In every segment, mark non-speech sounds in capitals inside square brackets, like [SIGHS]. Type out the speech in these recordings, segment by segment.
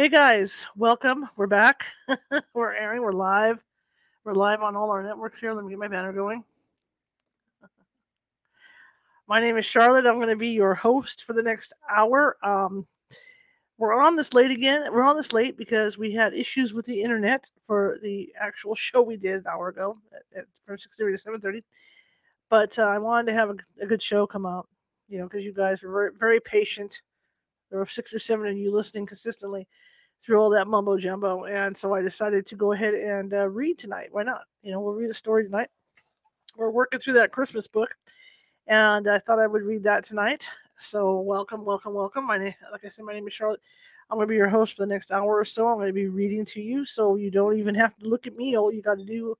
Hey guys, welcome. We're back. [LAUGHS] we're airing. We're live. We're live on all our networks here. Let me get my banner going. My name is Charlotte. I'm going to be your host for the next hour. Um, we're on this late again. We're on this late because we had issues with the internet for the actual [LAUGHS] show we did an hour ago at, at, from 6:30 to 7:30. But uh, I wanted to have a, a, good show come out, you know, because you guys were very, very patient. There were six or seven of you listening consistently through all that mumbo jumbo, and so I decided to go ahead and uh, read tonight. Why not? You know, we'll read a story tonight. We're working through that Christmas book, and I thought I would read that tonight. So welcome, welcome, welcome. My name, like I said, my name is Charlotte. I'm going to be your host for the next hour or so. I'm going to be reading to you, so you don't even have to look at me. All you got to do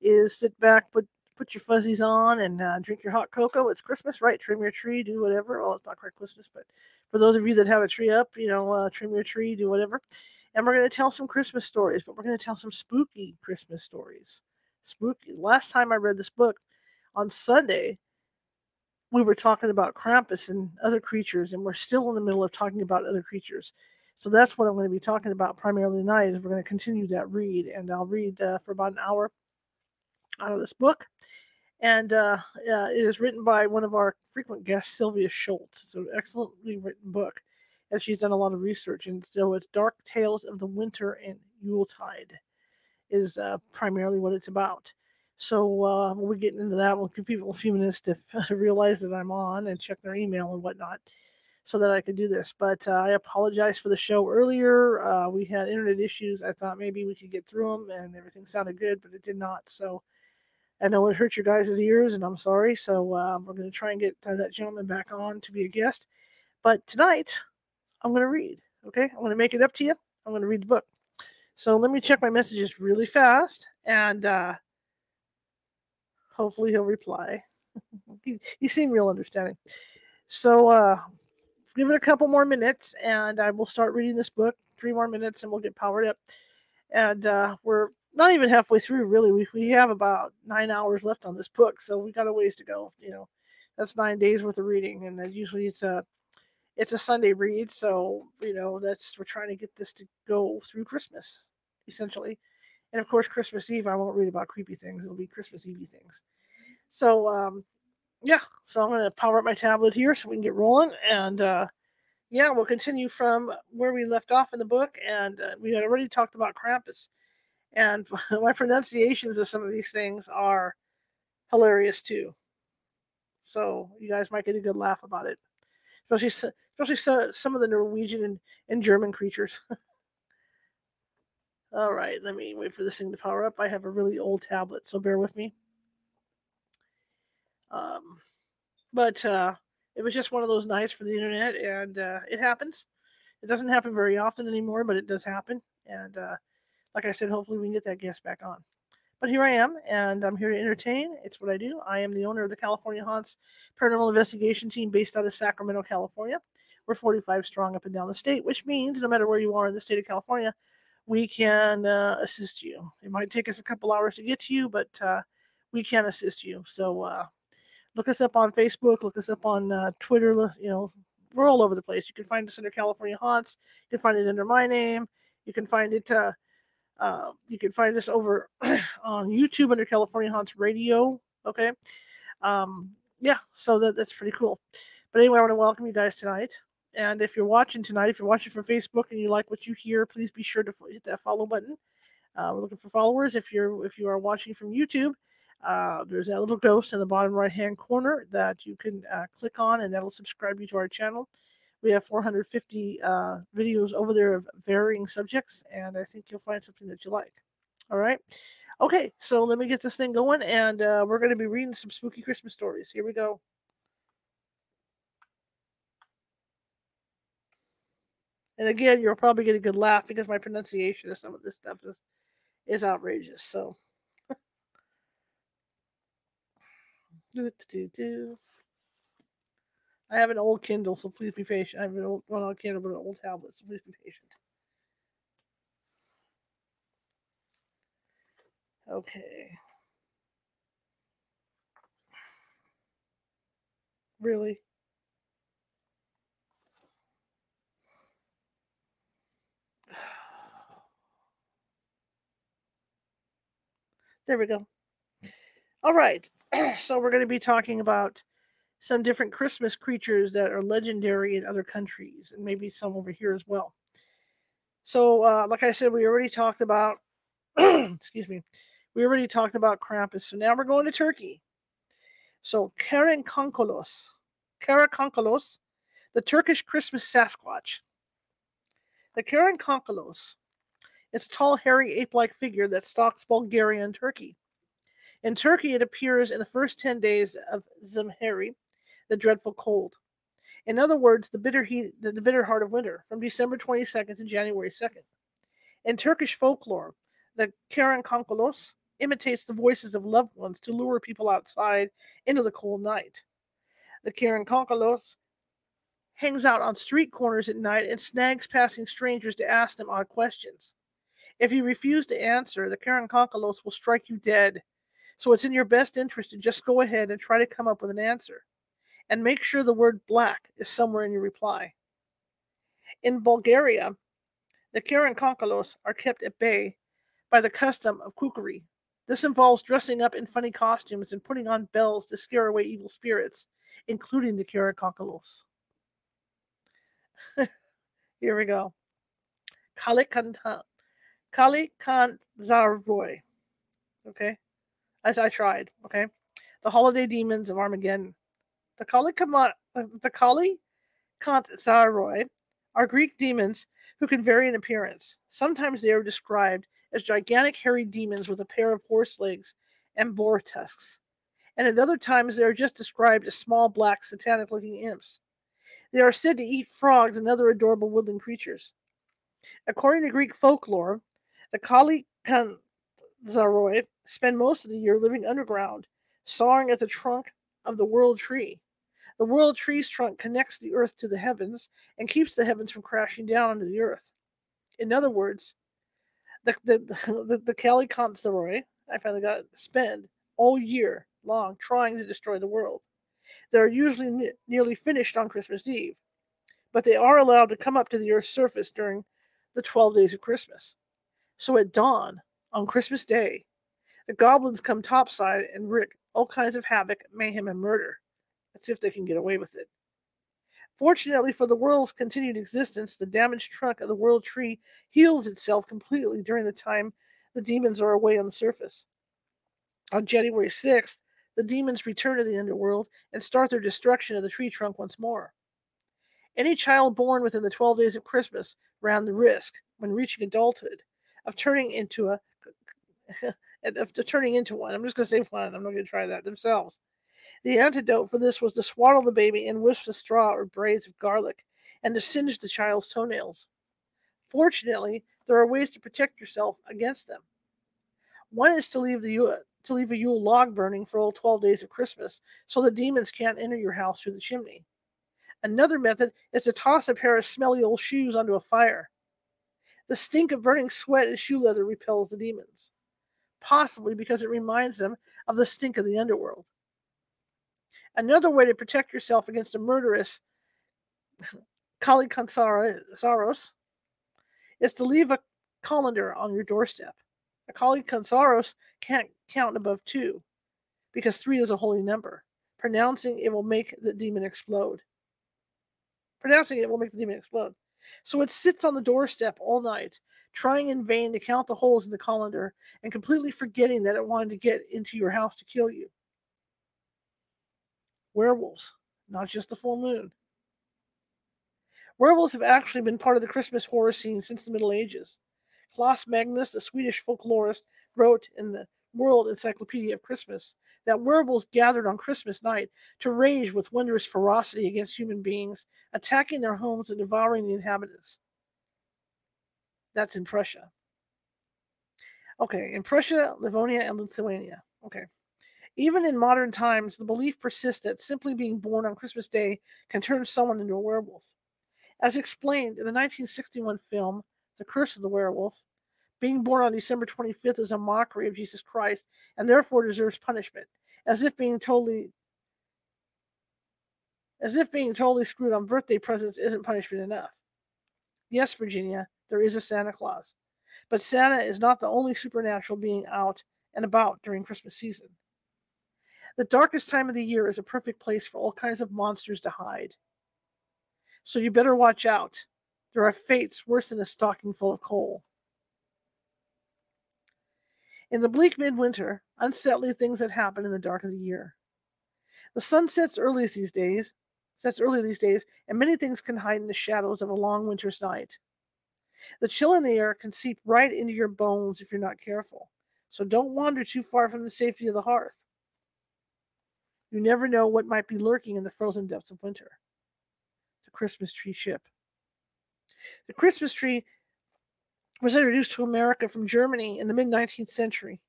is sit back, put put your fuzzies on, and uh, drink your hot cocoa. It's Christmas, right? Trim your tree, do whatever. Well, it's not quite Christmas, but for those of you that have a tree up, you know, uh, trim your tree, do whatever. And we're going to tell some Christmas stories, but we're going to tell some spooky Christmas stories. Spooky. Last time I read this book on Sunday, we were talking about Krampus and other creatures, and we're still in the middle of talking about other creatures. So that's what I'm going to be talking about primarily tonight. Is we're going to continue that read, and I'll read uh, for about an hour out of this book. And uh, uh, it is written by one of our frequent guests, Sylvia Schultz. It's an excellently written book, and she's done a lot of research. And so it's Dark Tales of the Winter and Yuletide is uh, primarily what it's about. So uh, we'll be getting into that. We'll give people a few minutes [LAUGHS] to realize that I'm on and check their email and whatnot so that I could do this. But uh, I apologize for the show earlier. Uh, we had internet issues. I thought maybe we could get through them and everything sounded good, but it did not. So I know it hurt your guys' ears, and I'm sorry. So uh, we're going to try and get uh, that gentleman back on to be a guest. But tonight, I'm going to read. Okay, I'm going to make it up to you. I'm going to read the book. So let me check my messages really fast, and uh, hopefully he'll reply. [LAUGHS] he, seemed real understanding. So uh, give it a couple more minutes, and I will start reading this book. Three more minutes, and we'll get powered up. And uh, we're not even halfway through really. We, we have about nine hours left on this book so we got a ways to go you know. That's nine days worth of reading and then usually it's a it's a sunday read so you know that's we're trying to get this to go through christmas essentially. And of course christmas eve i won't read about creepy things. It'll be christmas eve things. So um yeah so i'm to power up my tablet here so we can get rolling and uh yeah we'll continue from where we left off in the book and uh, we had already talked about krampus and [LAUGHS] my pronunciations of some of these things are hilarious too. So you guys might get a good laugh about it, especially especially some of the Norwegian and, and German creatures. [LAUGHS] All right, let me wait for this thing to power up. I have a really old tablet, so bear with me. Um, but uh, it was just one of those nights for the internet, and uh, it happens. It doesn't happen very often anymore, but it does happen. And uh, like I said, hopefully we can get that guest back on. But here I am, and I'm here to entertain. It's what I do. I am the owner of the California Haunts Paranormal Investigation Team based out of Sacramento, California. We're 45 strong up and down the state, which means no matter where you are in the state of California, we can uh, assist you. It might take us a couple hours to get to you, but uh, we can assist you. So uh, look us up on Facebook, look us up on uh, Twitter. You know, we're all over the place. You can find us under California Haunts. You can find it under my name. You can find it uh, you can find us over [CLEARS THROAT] on YouTube under California Haunts Radio. Okay. Um, yeah, so that, that's pretty cool. But anyway, I want to welcome you guys tonight. And if you're watching tonight, if you're watching from Facebook and you like what you hear, please be sure to hit that follow button. Uh, we're looking for followers. If you're if you are watching from YouTube, uh, there's that little ghost in the bottom right hand corner that you can uh, click on, and that'll subscribe you to our channel. We have 450 uh, videos over there of varying subjects, and I think you'll find something that you like. All right. Okay, so let me get this thing going, and uh, we're going to be reading some spooky Christmas stories. Here we go. And again, you'll probably get a good laugh because my pronunciation of some of this stuff is is outrageous. So. [LAUGHS] do do do. I have an old Kindle, so please be patient. I have an old, Kindle, but an old tablet, so please be patient. Okay. Really? [SIGHS] There we go. All right. [CLEARS THROAT] so we're going to be talking about some different Christmas creatures that are legendary in other countries and maybe some over here as well. So, uh, like I said, we already talked about, [CLEARS THROAT] excuse me, we already talked about Krampus. So now we're going to Turkey. So, Karen Konkolos, Karakonkolos, the Turkish Christmas Sasquatch. The Karen Konkolos is a tall, hairy, ape like figure that stalks Bulgaria and Turkey. In Turkey, it appears in the first 10 days of Zemheri, the dreadful cold. In other words, the bitter heat, the, the bitter heart of winter, from December 22nd to January 2nd. In Turkish folklore, the Karen Konkolos imitates the voices of loved ones to lure people outside into the cold night. The Karen Konkolos hangs out on street corners at night and snags passing strangers to ask them odd questions. If you refuse to answer, the Karen Konkolos will strike you dead. So it's in your best interest to just go ahead and try to come up with an answer and make sure the word black is somewhere in your reply. In Bulgaria, the Karen Konkolos are kept at bay by the custom of kukri. This involves dressing up in funny costumes and putting on bells to scare away evil spirits, including the Karen Konkolos. [LAUGHS] Here we go. Kalikantan. Kalikantzaroi. Okay? As I tried. Okay? The holiday demons of Armageddon. The Kali, uh, the Kali are Greek demons who can vary in appearance. Sometimes they are described as gigantic hairy demons with a pair of horse legs and boar tusks. And at other times they are just described as small black satanic looking imps. They are said to eat frogs and other adorable woodland creatures. According to Greek folklore, the Kali Kantzaroi spend most of the year living underground, sawing at the trunk of the world tree. The world tree's trunk connects the earth to the heavens and keeps the heavens from crashing down onto the earth. In other words, the the [LAUGHS] the, the Kali Consoroi, I finally got spend all year long trying to destroy the world. They are usually ne- nearly finished on Christmas Eve, but they are allowed to come up to the Earth's surface during the 12 days of Christmas. So at dawn, on Christmas Day, the goblins come topside and wreak all kinds of havoc, mayhem, and murder. Let's see if they can get away with it. Fortunately for the world's continued existence, the damaged trunk of the world tree heals itself completely during the time the demons are away on the surface. On January 6th, the demons return to the underworld and start their destruction of the tree trunk once more. Any child born within the 12 days of Christmas ran the risk, when reaching adulthood, of turning into a [LAUGHS] of turning into one. I'm just going to say one. I'm not going to try that themselves. The antidote for this was to swaddle the baby in wisps of straw or braids of garlic and to singe the child's toenails. Fortunately, there are ways to protect yourself against them. One is to leave the to leave a Yule log burning for all 12 days of Christmas so the demons can't enter your house through the chimney. Another method is to toss a pair of smelly old shoes onto a fire. The stink of burning sweat and shoe leather repels the demons, possibly because it reminds them of the stink of the underworld. Another way to protect yourself against a murderous Kalikansaros is to leave a colander on your doorstep. A Kalikansaros can't count above two because three is a holy number. Pronouncing it will make the demon explode. Pronouncing it will make the demon explode. So it sits on the doorstep all night, trying in vain to count the holes in the colander and completely forgetting that it wanted to get into your house to kill you werewolves, not just the full moon. Werewolves have actually been part of the Christmas horror scene since the Middle Ages. Olaus Magnus, the Swedish folklorist, wrote in the World Encyclopedia of Christmas that werewolves gathered on Christmas night to rage with wondrous ferocity against human beings, attacking their homes and devouring the inhabitants. That's in Prussia. Okay, in Prussia, Livonia, and Lithuania. Okay. Even in modern times, the belief persists that simply being born on Christmas Day can turn someone into a werewolf. As explained in the 1961 film, The Curse of the Werewolf, being born on December 25th is a mockery of Jesus Christ and therefore deserves punishment, as if being totally as if being totally screwed on birthday presents isn't punishment enough. Yes, Virginia, there is a Santa Claus. But Santa is not the only supernatural being out and about during Christmas season. The darkest time of the year is a perfect place for all kinds of monsters to hide. So you better watch out. There are fates worse than a stocking full of coal. In the bleak midwinter, unsettling things that happen in the dark of the year. The sun sets early these days, sets early these days, and many things can hide in the shadows of a long winter's night. The chill in the air can seep right into your bones if you're not careful. So don't wander too far from the safety of the hearth. You never know what might be lurking in the frozen depths of winter. The Christmas tree ship. The Christmas tree was introduced to America from Germany in the mid 19th century.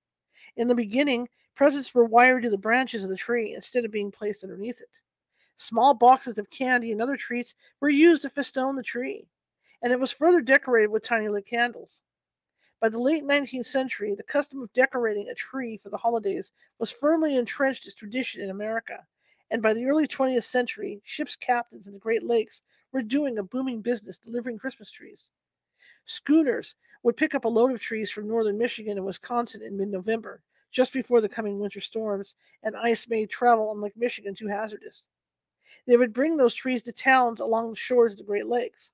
In the beginning, presents were wired to the branches of the tree instead of being placed underneath it. Small boxes of candy and other treats were used to festoon the tree, and it was further decorated with tiny lit candles. By the late 19th century, the custom of decorating a tree for the holidays was firmly entrenched as tradition in America, and by the early 20th century, ship's captains in the Great Lakes were doing a booming business delivering Christmas trees. Schooners would pick up a load of trees from northern Michigan and Wisconsin in mid November, just before the coming winter storms and ice made travel on Lake Michigan too hazardous. They would bring those trees to towns along the shores of the Great Lakes.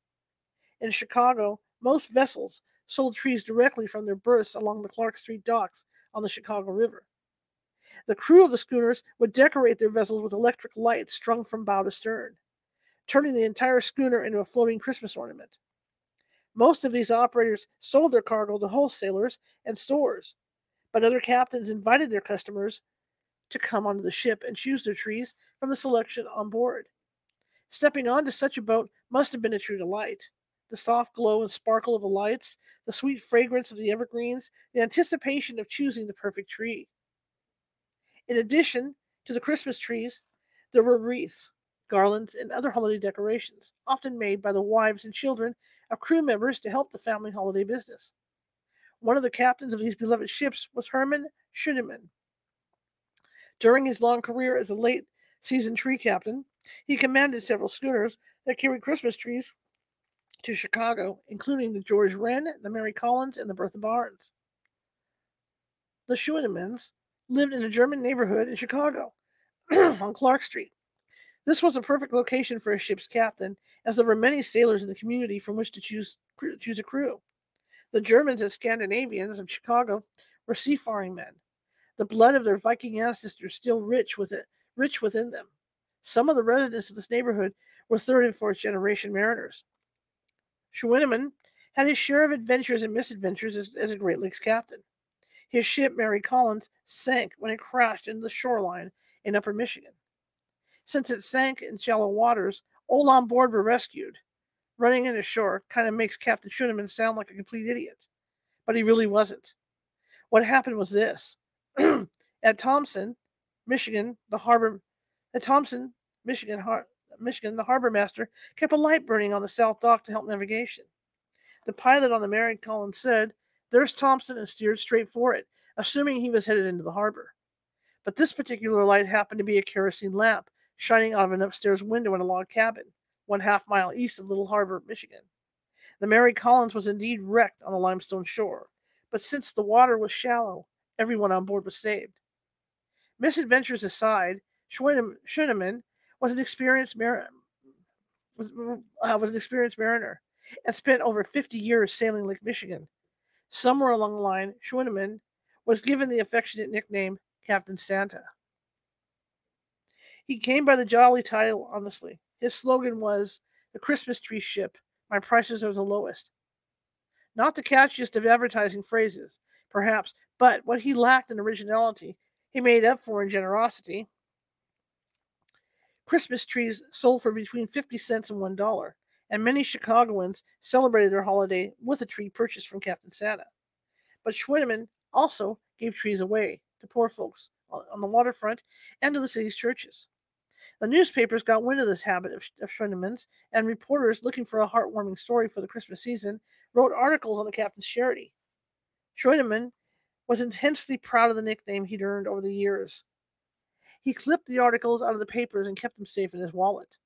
In Chicago, most vessels sold trees directly from their berths along the Clark Street docks on the Chicago River. The crew of the schooners would decorate their vessels with electric lights strung from bow to stern, turning the entire schooner into a floating Christmas ornament. Most of these operators sold their cargo to wholesalers and stores, but other captains invited their customers to come onto the ship and choose their trees from the selection on board. Stepping onto such a boat must have been a true delight the soft glow and sparkle of the lights, the sweet fragrance of the evergreens, the anticipation of choosing the perfect tree. In addition to the Christmas trees, there were wreaths, garlands, and other holiday decorations, often made by the wives and children of crew members to help the family holiday business. One of the captains of these beloved ships was Herman Schuenemann. During his long career as a late season tree captain, he commanded several schooners that carried Christmas trees to Chicago, including the George Wren, the Mary Collins, and the Bertha Barnes. The Schuenemanns lived in a German neighborhood in Chicago [CLEARS THROAT] on Clark Street. This was a perfect location for a ship's captain, as there were many sailors in the community from which to choose, choose a crew. The Germans and Scandinavians of Chicago were seafaring men. The blood of their Viking ancestors still rich with it, rich within them. Some of the residents of this neighborhood were third and fourth generation mariners. Schuenemann had his share of adventures and misadventures as, as a Great Lakes captain. His ship, Mary Collins, sank when it crashed into the shoreline in upper Michigan. Since it sank in shallow waters, all on board were rescued. Running into shore kind of makes Captain Schuenemann sound like a complete idiot, but he really wasn't. What happened was this. [CLEARS THROAT] at Thompson, Michigan, the harbor at Thompson, Michigan, Michigan, the harbor master kept a light burning on the south dock to help navigation. The pilot on the Mary Collins said, There's Thompson, and steered straight for it, assuming he was headed into the harbor. But this particular light happened to be a kerosene lamp shining out of an upstairs window in a log cabin, one half mile east of Little Harbor, Michigan. The Mary Collins was indeed wrecked on the limestone shore, but since the water was shallow, everyone on board was saved. Misadventures aside, Schuenemann was an experienced mar- was, uh, was an experienced mariner and spent over 50 years sailing Lake Michigan. Somewhere along the line, Schuenemann was given the affectionate nickname Captain Santa. He came by the jolly title honestly. His slogan was the Christmas tree ship. My prices are the lowest. Not the catchiest of advertising phrases, perhaps, but what he lacked in originality, he made up for in generosity. Christmas trees sold for between 50 cents and $1, and many Chicagoans celebrated their holiday with a tree purchased from Captain Santa. But Schuenemann also gave trees away to poor folks on the waterfront and to the city's churches. The newspapers got wind of this habit of, of Schuenemann's, and reporters looking for a heartwarming story for the Christmas season wrote articles on the captain's charity. Schuenemann was intensely proud of the nickname he'd earned over the years. He clipped the articles out of the papers and kept them safe in his wallet.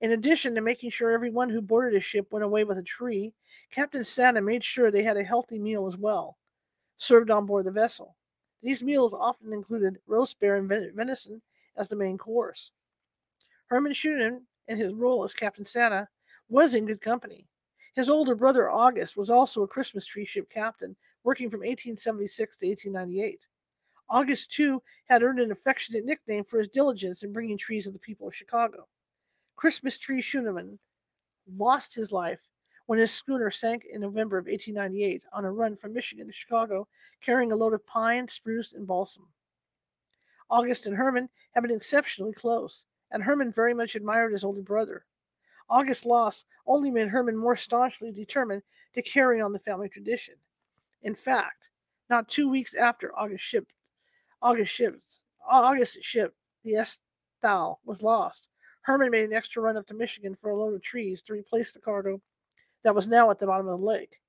In addition to making sure everyone who boarded his ship went away with a tree, Captain Santa made sure they had a healthy meal as well, served on board the vessel. These meals often included roast bear and venison as the main course. Herman Schuenemann, in his role as Captain Santa, was in good company. His older brother August was also a Christmas tree ship captain, working from 1876 to 1898. August, too, had earned an affectionate nickname for his diligence in bringing trees to the people of Chicago. Christmas Tree Schuenemann lost his life when his schooner sank in November of 1898 on a run from Michigan to Chicago, carrying a load of pine, spruce, and balsam. August and Herman had been exceptionally close, and Herman very much admired his older brother. August's loss only made Herman more staunchly determined to carry on the family tradition. In fact, not two weeks after August shipped, August shipped, August ship, the Esthal, was lost, Herman made an extra run up to Michigan for a load of trees to replace the cargo that was now at the bottom of the lake.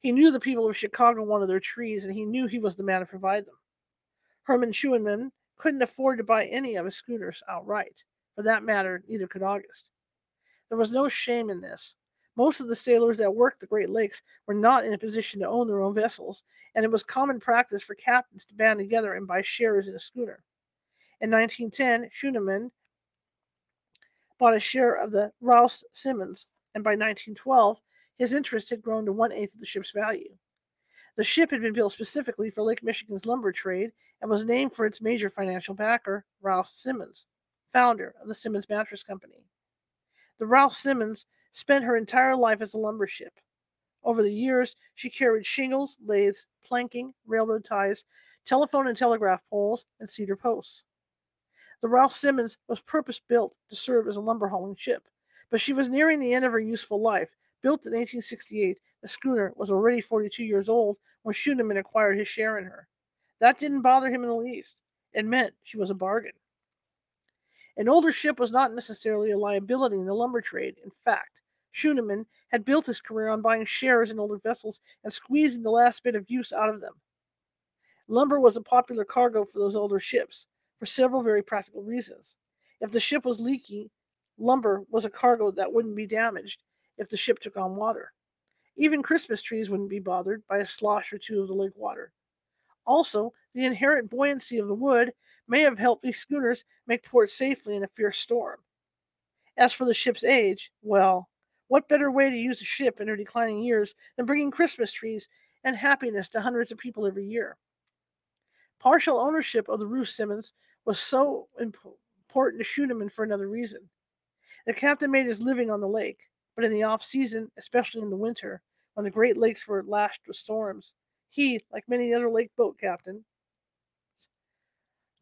He knew the people of Chicago wanted their trees, and he knew he was the man to provide them. Herman Schuenemann couldn't afford to buy any of his schooners outright. For that matter, neither could August. There was no shame in this. Most of the sailors that worked the Great Lakes were not in a position to own their own vessels, and it was common practice for captains to band together and buy shares in a schooner. In 1910, Schuenemann bought a share of the Rouse Simmons, and by 1912, his interest had grown to one eighth of the ship's value. The ship had been built specifically for Lake Michigan's lumber trade and was named for its major financial backer, Rouse Simmons, founder of the Simmons Mattress Company. The Rouse Simmons spent her entire life as a lumber ship. Over the years, she carried shingles, lathes, planking, railroad ties, telephone and telegraph poles, and cedar posts. The Ralph Simmons was purpose built to serve as a lumber hauling ship, but she was nearing the end of her useful life. Built in 1868, the schooner was already 42 years old when Schuenemann acquired his share in her. That didn't bother him in the least. It meant she was a bargain. An older ship was not necessarily a liability in the lumber trade. In fact, Schuenemann had built his career on buying shares in older vessels and squeezing the last bit of use out of them. Lumber was a popular cargo for those older ships, for several very practical reasons. If the ship was leaky, lumber was a cargo that wouldn't be damaged if the ship took on water. Even Christmas trees wouldn't be bothered by a slosh or two of the lake water. Also, the inherent buoyancy of the wood may have helped these schooners make port safely in a fierce storm. As for the ship's age, well, what better way to use a ship in her declining years than bringing Christmas trees and happiness to hundreds of people every year? Partial ownership of the Ruth Simmons was so important to Schuenemann for another reason. The captain made his living on the lake, but in the off season, especially in the winter, when the Great Lakes were lashed with storms, he, like many other lake boat captains,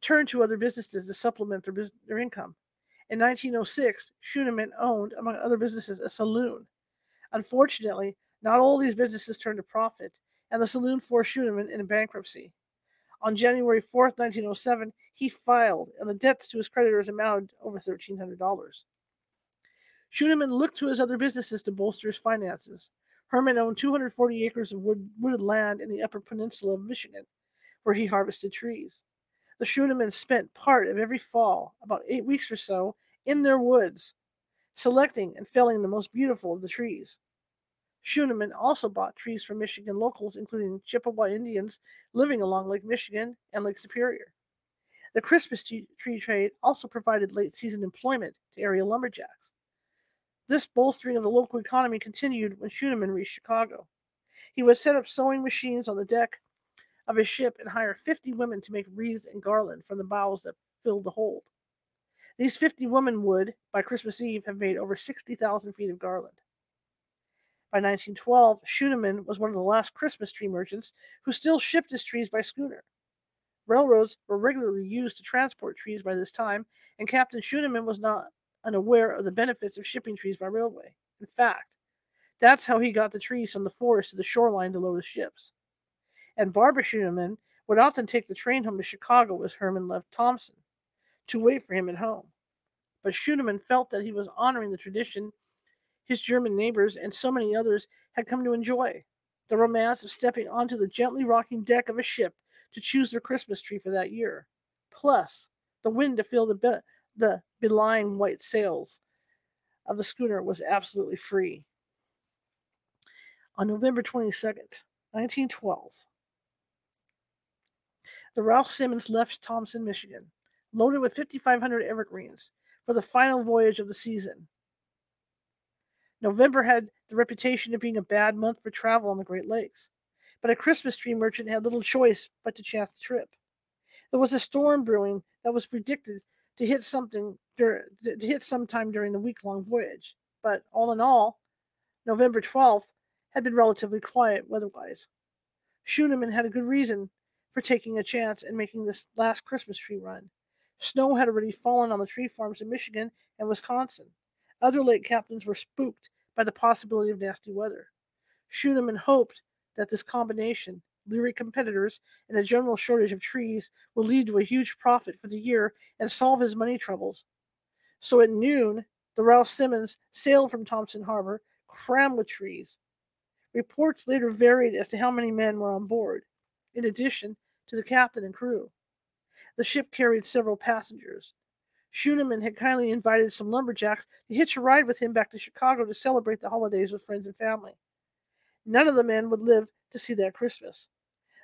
turned to other businesses to supplement their, business, their income. In 1906, Schuenemann owned, among other businesses, a saloon. Unfortunately, not all these businesses turned a profit, and the saloon forced Schuenemann into bankruptcy. On January 4, 1907, he filed, and the debts to his creditors amounted over $1,300. Schuenemann looked to his other businesses to bolster his finances. Herman owned 240 acres of wood, wooded land in the Upper Peninsula of Michigan, where he harvested trees. The Schuenemanns spent part of every fall, about eight weeks or so, in their woods, selecting and felling the most beautiful of the trees. Schuenemann also bought trees from Michigan locals, including Chippewa Indians living along Lake Michigan and Lake Superior. The Christmas tree trade also provided late season employment to area lumberjacks. This bolstering of the local economy continued when Schuenemann reached Chicago. He would set up sewing machines on the deck of his ship and hire 50 women to make wreaths and garland from the boughs that filled the hold. These 50 women would, by Christmas Eve, have made over 60,000 feet of garland. By 1912, Schuenemann was one of the last Christmas tree merchants who still shipped his trees by schooner. Railroads were regularly used to transport trees by this time, and Captain Schuenemann was not unaware of the benefits of shipping trees by railway. In fact, that's how he got the trees from the forest to the shoreline to load his ships. And Barbara Schuenemann would often take the train home to Chicago as Herman left Thompson to wait for him at home. But Schuenemann felt that he was honoring the tradition his German neighbors and so many others had come to enjoy the romance of stepping onto the gently rocking deck of a ship to choose their Christmas tree for that year. Plus, the wind to fill the, be- the belying white sails of the schooner was absolutely free. On November 22nd, 1912, the Ralph Simmons left Thompson, Michigan, loaded with 5,500 evergreens for the final voyage of the season. November had the reputation of being a bad month for travel on the Great Lakes, but a Christmas tree merchant had little choice but to chance the trip. There was a storm brewing that was predicted to hit something to hit sometime during the week-long voyage, but all in all, November 12th had been relatively quiet weather-wise. Schuenemann had a good reason for taking a chance and making this last Christmas tree run. Snow had already fallen on the tree farms in Michigan and Wisconsin. Other lake captains were spooked by the possibility of nasty weather. Schuenemann hoped that this combination, leery competitors and a general shortage of trees, would lead to a huge profit for the year and solve his money troubles. So at noon, the Ralph Simmons sailed from Thompson Harbor, crammed with trees. Reports later varied as to how many men were on board, in addition to the captain and crew. The ship carried several passengers. Schuenemann had kindly invited some lumberjacks to hitch a ride with him back to Chicago to celebrate the holidays with friends and family. None of the men would live to see that Christmas.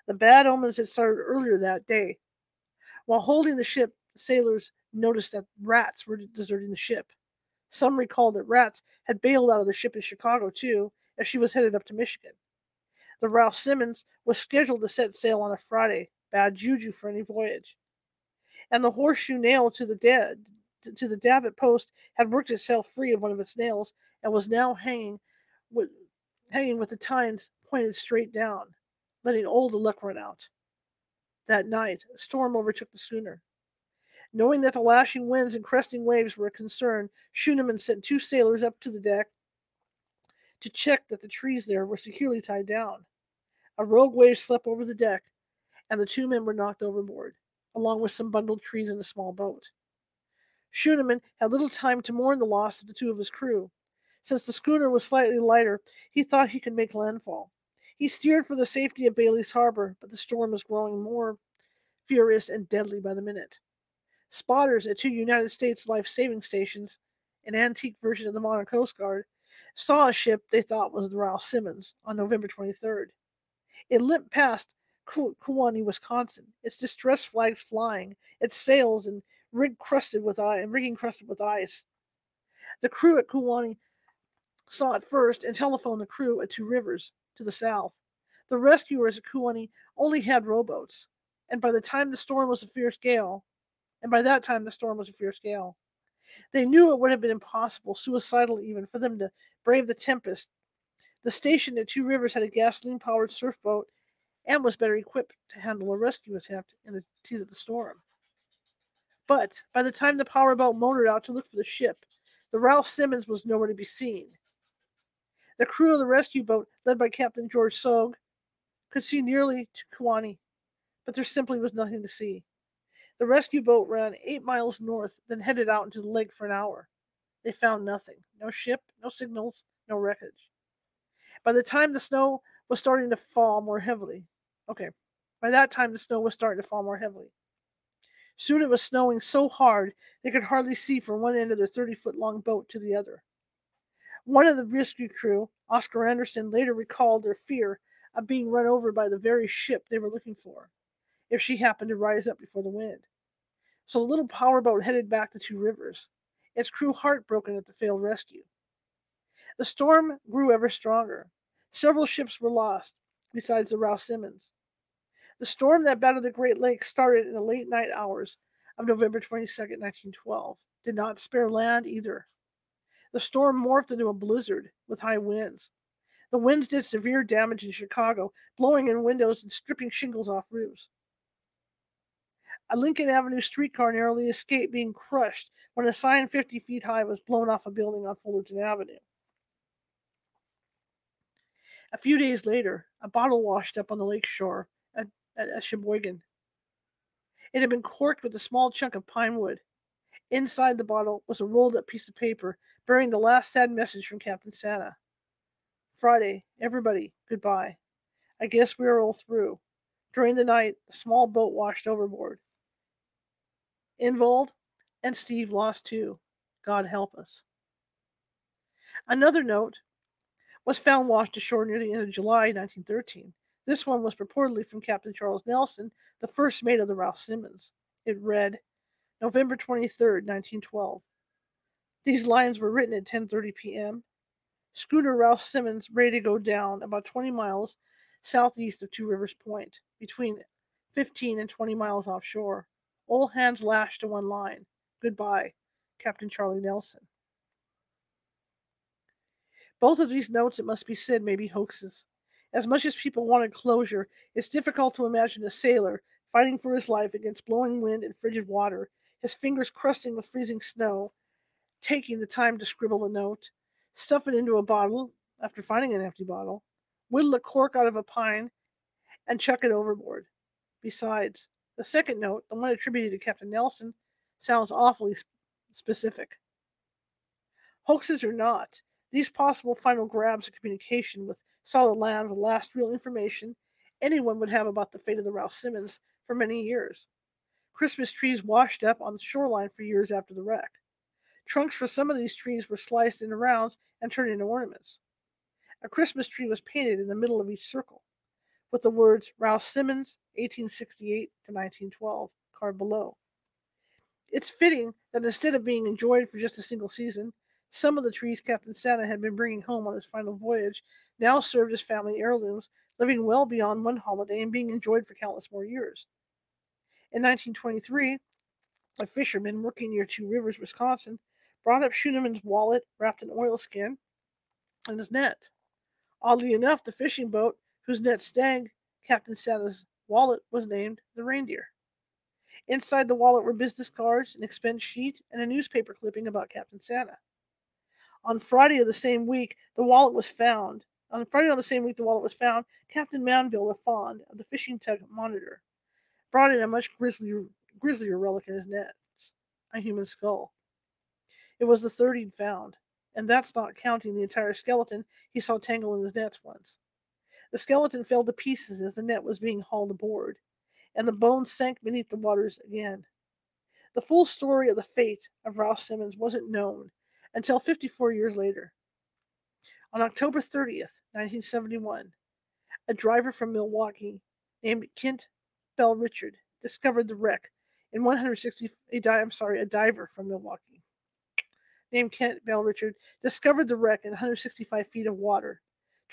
The bad omens had started earlier that day. While holding the ship, sailors noticed that rats were deserting the ship. Some recalled that rats had bailed out of the ship in Chicago, too, as she was headed up to Michigan. The Ralph Simmons was scheduled to set sail on a Friday, bad juju for any voyage and the horseshoe nail to the da- to the davit post had worked itself free of one of its nails and was now hanging with hanging with the tines pointed straight down, letting all the luck run out. That night, a storm overtook the schooner. Knowing that the lashing winds and cresting waves were a concern, Schuenemann sent two sailors up to the deck to check that the trees there were securely tied down. A rogue wave swept over the deck, and the two men were knocked overboard along with some bundled trees in a small boat. Schuenemann had little time to mourn the loss of the two of his crew. Since the schooner was slightly lighter, he thought he could make landfall. He steered for the safety of Bailey's Harbor, but the storm was growing more furious and deadly by the minute. Spotters at two United States life saving stations, an antique version of the modern Coast Guard, saw a ship they thought was the Ralph Simmons on November 23rd. It limped past Kewaunee, Wisconsin. Its distress flags flying, its sails and rig crusted with ice and rigging crusted with ice. The crew at Kewaunee saw it first and telephoned the crew at Two Rivers to the south. The rescuers at Kewaunee only had rowboats, and by the time the storm was a fierce gale, and by that time the storm was a fierce gale, they knew it would have been impossible, suicidal even, for them to brave the tempest. The station at Two Rivers had a gasoline powered surf boat and was better equipped to handle a rescue attempt in the teeth of the storm. But by the time the powerboat motored out to look for the ship, the Ralph Simmons was nowhere to be seen. The crew of the rescue boat, led by Captain George Soag, could see nearly to Kewaunee, but there simply was nothing to see. The rescue boat ran eight miles north, then headed out into the lake for an hour. They found nothing no ship, no signals, no wreckage. By the time the snow was starting to fall more heavily, Okay. By that time, the snow was starting to fall more heavily. Soon it was snowing so hard they could hardly see from one end of their 30 foot long boat to the other. One of the rescue crew, Oscar Anderson, later recalled their fear of being run over by the very ship they were looking for, if she happened to rise up before the wind. So the little powerboat headed back to Two Rivers, its crew heartbroken at the failed rescue. The storm grew ever stronger. Several ships were lost, besides the Ralph Simmons. The storm that battered the Great Lakes started in the late night hours of November 22, 1912, did not spare land either. The storm morphed into a blizzard with high winds. The winds did severe damage in Chicago, blowing in windows and stripping shingles off roofs. A Lincoln Avenue streetcar narrowly escaped being crushed when a sign 50 feet high was blown off a building on Fullerton Avenue. A few days later, a bottle washed up on the lake shore at, at, Sheboygan. It had been corked with a small chunk of pine wood. Inside the bottle was a rolled up piece of paper bearing the last sad message from Captain Santa. Friday, everybody, goodbye. I guess we are all through. During the night, the small boat washed overboard. Ingvald and Steve lost too. God help us. Another note was found washed ashore near the end of July 1913. This one was purportedly from Captain Charles Nelson, the first mate of the Ralph Simmons. It read, November 23, 1912. These lines were written at 10:30 p.m. Schooner Ralph Simmons ready to go down about 20 miles southeast of Two Rivers Point, between 15 and 20 miles offshore. All hands lashed to one line. Goodbye, Captain Charlie Nelson. Both of these notes, it must be said, may be hoaxes. As much as people wanted closure, it's difficult to imagine a sailor fighting for his life against blowing wind and frigid water, his fingers crusting with freezing snow, taking the time to scribble a note, stuff it into a bottle after finding an empty bottle, whittle a cork out of a pine, and chuck it overboard. Besides, the second note, the one attributed to Captain Nelson, sounds awfully sp- specific. Hoaxes or not, these possible final grabs of communication with solid land were the last real information anyone would have about the fate of the Ralph Simmons for many years. Christmas trees washed up on the shoreline for years after the wreck. Trunks for some of these trees were sliced into rounds and turned into ornaments. A Christmas tree was painted in the middle of each circle, with the words Ralph Simmons, 1868 to 1912, card below. It's fitting that instead of being enjoyed for just a single season, some of the trees Captain Santa had been bringing home on his final voyage now served as family heirlooms, living well beyond one holiday and being enjoyed for countless more years. In 1923, a fisherman working near Two Rivers, Wisconsin, brought up Schuenemann's wallet wrapped in oilskin and his net. Oddly enough, the fishing boat whose net snagged Captain Santa's wallet was named the Reindeer. Inside the wallet were business cards, an expense sheet, and a newspaper clipping about Captain Santa. On Friday of the same week, the wallet was found. On Friday of the same week, the wallet was found. Captain Manville, the fond of the fishing tug Monitor, brought in a much grislier, grislier relic in his nets a human skull. It was the third he'd found, and that's not counting the entire skeleton he saw tangled in his nets once. The skeleton fell to pieces as the net was being hauled aboard, and the bones sank beneath the waters again. The full story of the fate of Ralph Simmons wasn't known until 54 years later. On October 30th, 1971, a driver from Milwaukee named Kent Bellrichard discovered the wreck in 160 a di- I'm sorry, a diver from Milwaukee named Kent Bellrichard discovered the wreck in 165 feet of water,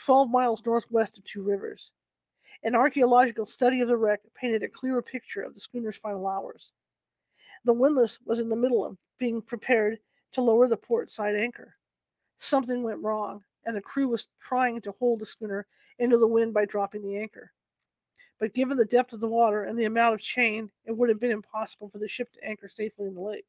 12 miles northwest of Two Rivers. An archaeological study of the wreck painted a clearer picture of the schooner's final hours. The windlass was in the middle of being prepared to lower the port side anchor. Something went wrong, and the crew was trying to hold the schooner into the wind by dropping the anchor. But given the depth of the water and the amount of chain, it would have been impossible for the ship to anchor safely in the lake.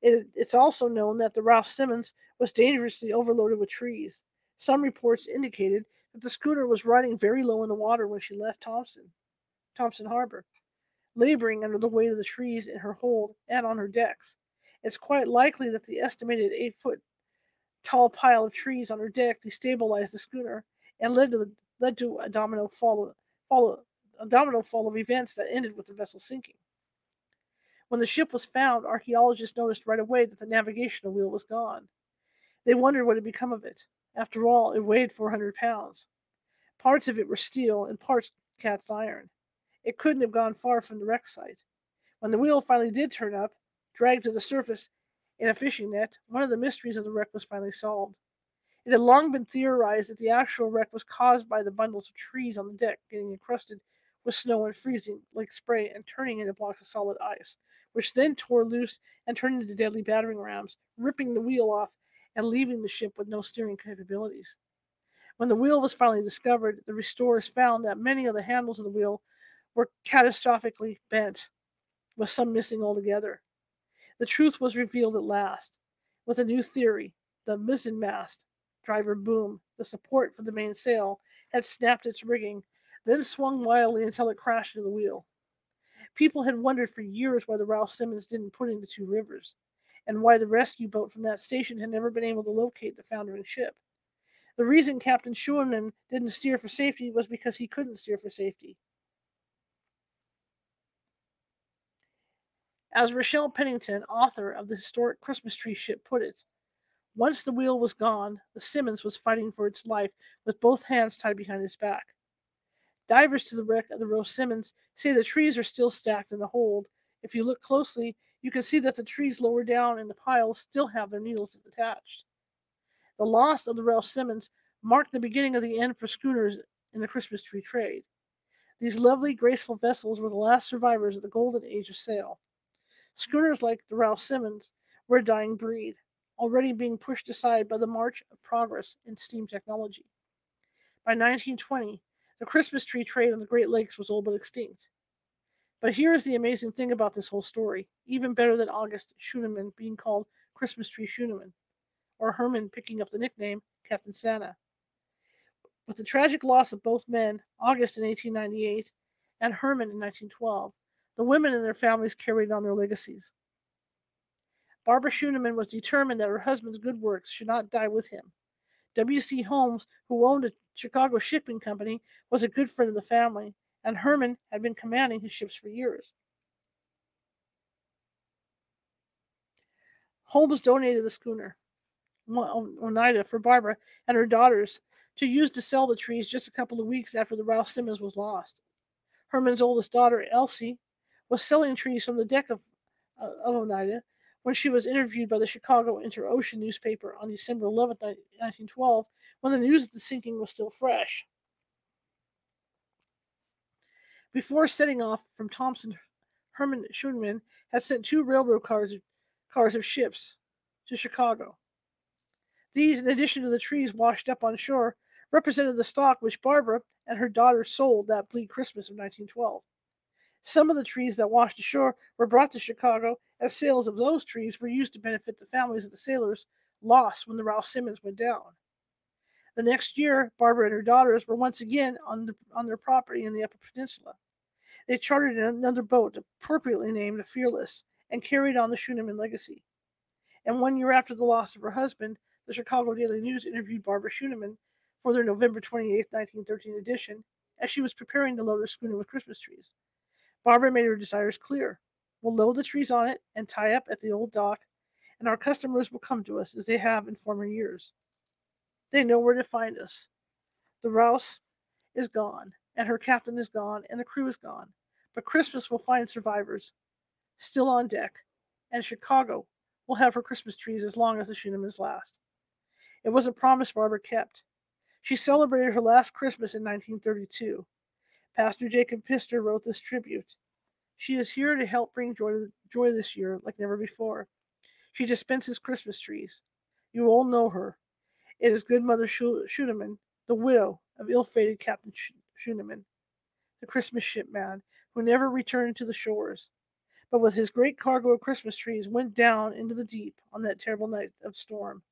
It, it's also known that the Ralph Simmons was dangerously overloaded with trees. Some reports indicated that the schooner was riding very low in the water when she left Thompson, Thompson Harbor, laboring under the weight of the trees in her hold and on her decks. It's quite likely that the estimated eight foot tall pile of trees on her deck destabilized the schooner and led to the, led to a domino fall, fall a domino fall of events that ended with the vessel sinking. When the ship was found, archaeologists noticed right away that the navigational wheel was gone. They wondered what had become of it. After all, it weighed 400 pounds. Parts of it were steel and parts cast iron. It couldn't have gone far from the wreck site. When the wheel finally did turn up, dragged to the surface in a fishing net, one of the mysteries of the wreck was finally solved. It had long been theorized that the actual wreck was caused by the bundles of trees on the deck getting encrusted with snow and freezing like spray and turning into blocks of solid ice, which then tore loose and turned into deadly battering rams, ripping the wheel off and leaving the ship with no steering capabilities. When the wheel was finally discovered, the restorers found that many of the handles of the wheel were catastrophically bent, with some missing altogether. The truth was revealed at last, with a new theory the mizzen mast, driver boom, the support for the mainsail, had snapped its rigging, then swung wildly until it crashed into the wheel. People had wondered for years why the Ralph Simmons didn't put into Two Rivers, and why the rescue boat from that station had never been able to locate the foundering ship. The reason Captain Schuenemann didn't steer for safety was because he couldn't steer for safety. As Rochelle Pennington, author of the historic Christmas tree ship, put it, once the wheel was gone, the Simmons was fighting for its life with both hands tied behind its back. Divers to the wreck of the Rose Simmons say the trees are still stacked in the hold. If you look closely, you can see that the trees lower down in the pile still have their needles attached. The loss of the Ralph Simmons marked the beginning of the end for schooners in the Christmas tree trade. These lovely, graceful vessels were the last survivors of the golden age of sail. Schooners like the Ralph Simmons were a dying breed, already being pushed aside by the march of progress in steam technology. By 1920, the Christmas tree trade on the Great Lakes was all but extinct. But here is the amazing thing about this whole story, even better than August Schuenemann being called Christmas Tree Schuenemann, or Herman picking up the nickname Captain Santa. With the tragic loss of both men, August in 1898 and Herman in 1912, the women and their families carried on their legacies. Barbara Schuenemann was determined that her husband's good works should not die with him. W.C. Holmes, who owned a Chicago shipping company, was a good friend of the family, and Herman had been commanding his ships for years. Holmes donated the schooner, Oneida, for Barbara and her daughters to use to sell the trees just a couple of weeks after the Ralph Simmons was lost. Herman's oldest daughter, Elsie, was selling trees from the deck of, uh, of Oneida when she was interviewed by the Chicago Inter-Ocean newspaper on December 11, 1912, when the news of the sinking was still fresh. Before setting off from Thompson, Herman Schuenemann had sent two railroad cars, cars of ships to Chicago. These, in addition to the trees washed up on shore, represented the stock which Barbara and her daughters sold that bleak Christmas of 1912. Some of the trees that washed ashore were brought to Chicago, as sales of those trees were used to benefit the families of the sailors lost when the Ralph Simmons went down. The next year, Barbara and her daughters were once again on, the, on their property in the Upper Peninsula. They chartered another boat, appropriately named the Fearless, and carried on the Schuenemann legacy. And one year after the loss of her husband, the Chicago Daily News interviewed Barbara Schuenemann for their November 28, 1913 edition, as she was preparing to load her schooner with Christmas trees. Barbara made her desires clear. We'll load the trees on it and tie up at the old dock, and our customers will come to us as they have in former years. They know where to find us. The Rouse is gone, and her captain is gone, and the crew is gone. But Christmas will find survivors still on deck, and Chicago will have her Christmas trees as long as the Schuenemanns last. It was a promise Barbara kept. She celebrated her last Christmas in 1932. Pastor Jacob Pister wrote this tribute. She is here to help bring joy, joy this year like never before. She dispenses Christmas trees. You all know her. It is good Mother Schuenemann, the widow of ill-fated Captain Schuenemann, the Christmas shipman who never returned to the shores, but with his great cargo of Christmas trees went down into the deep on that terrible night of storm.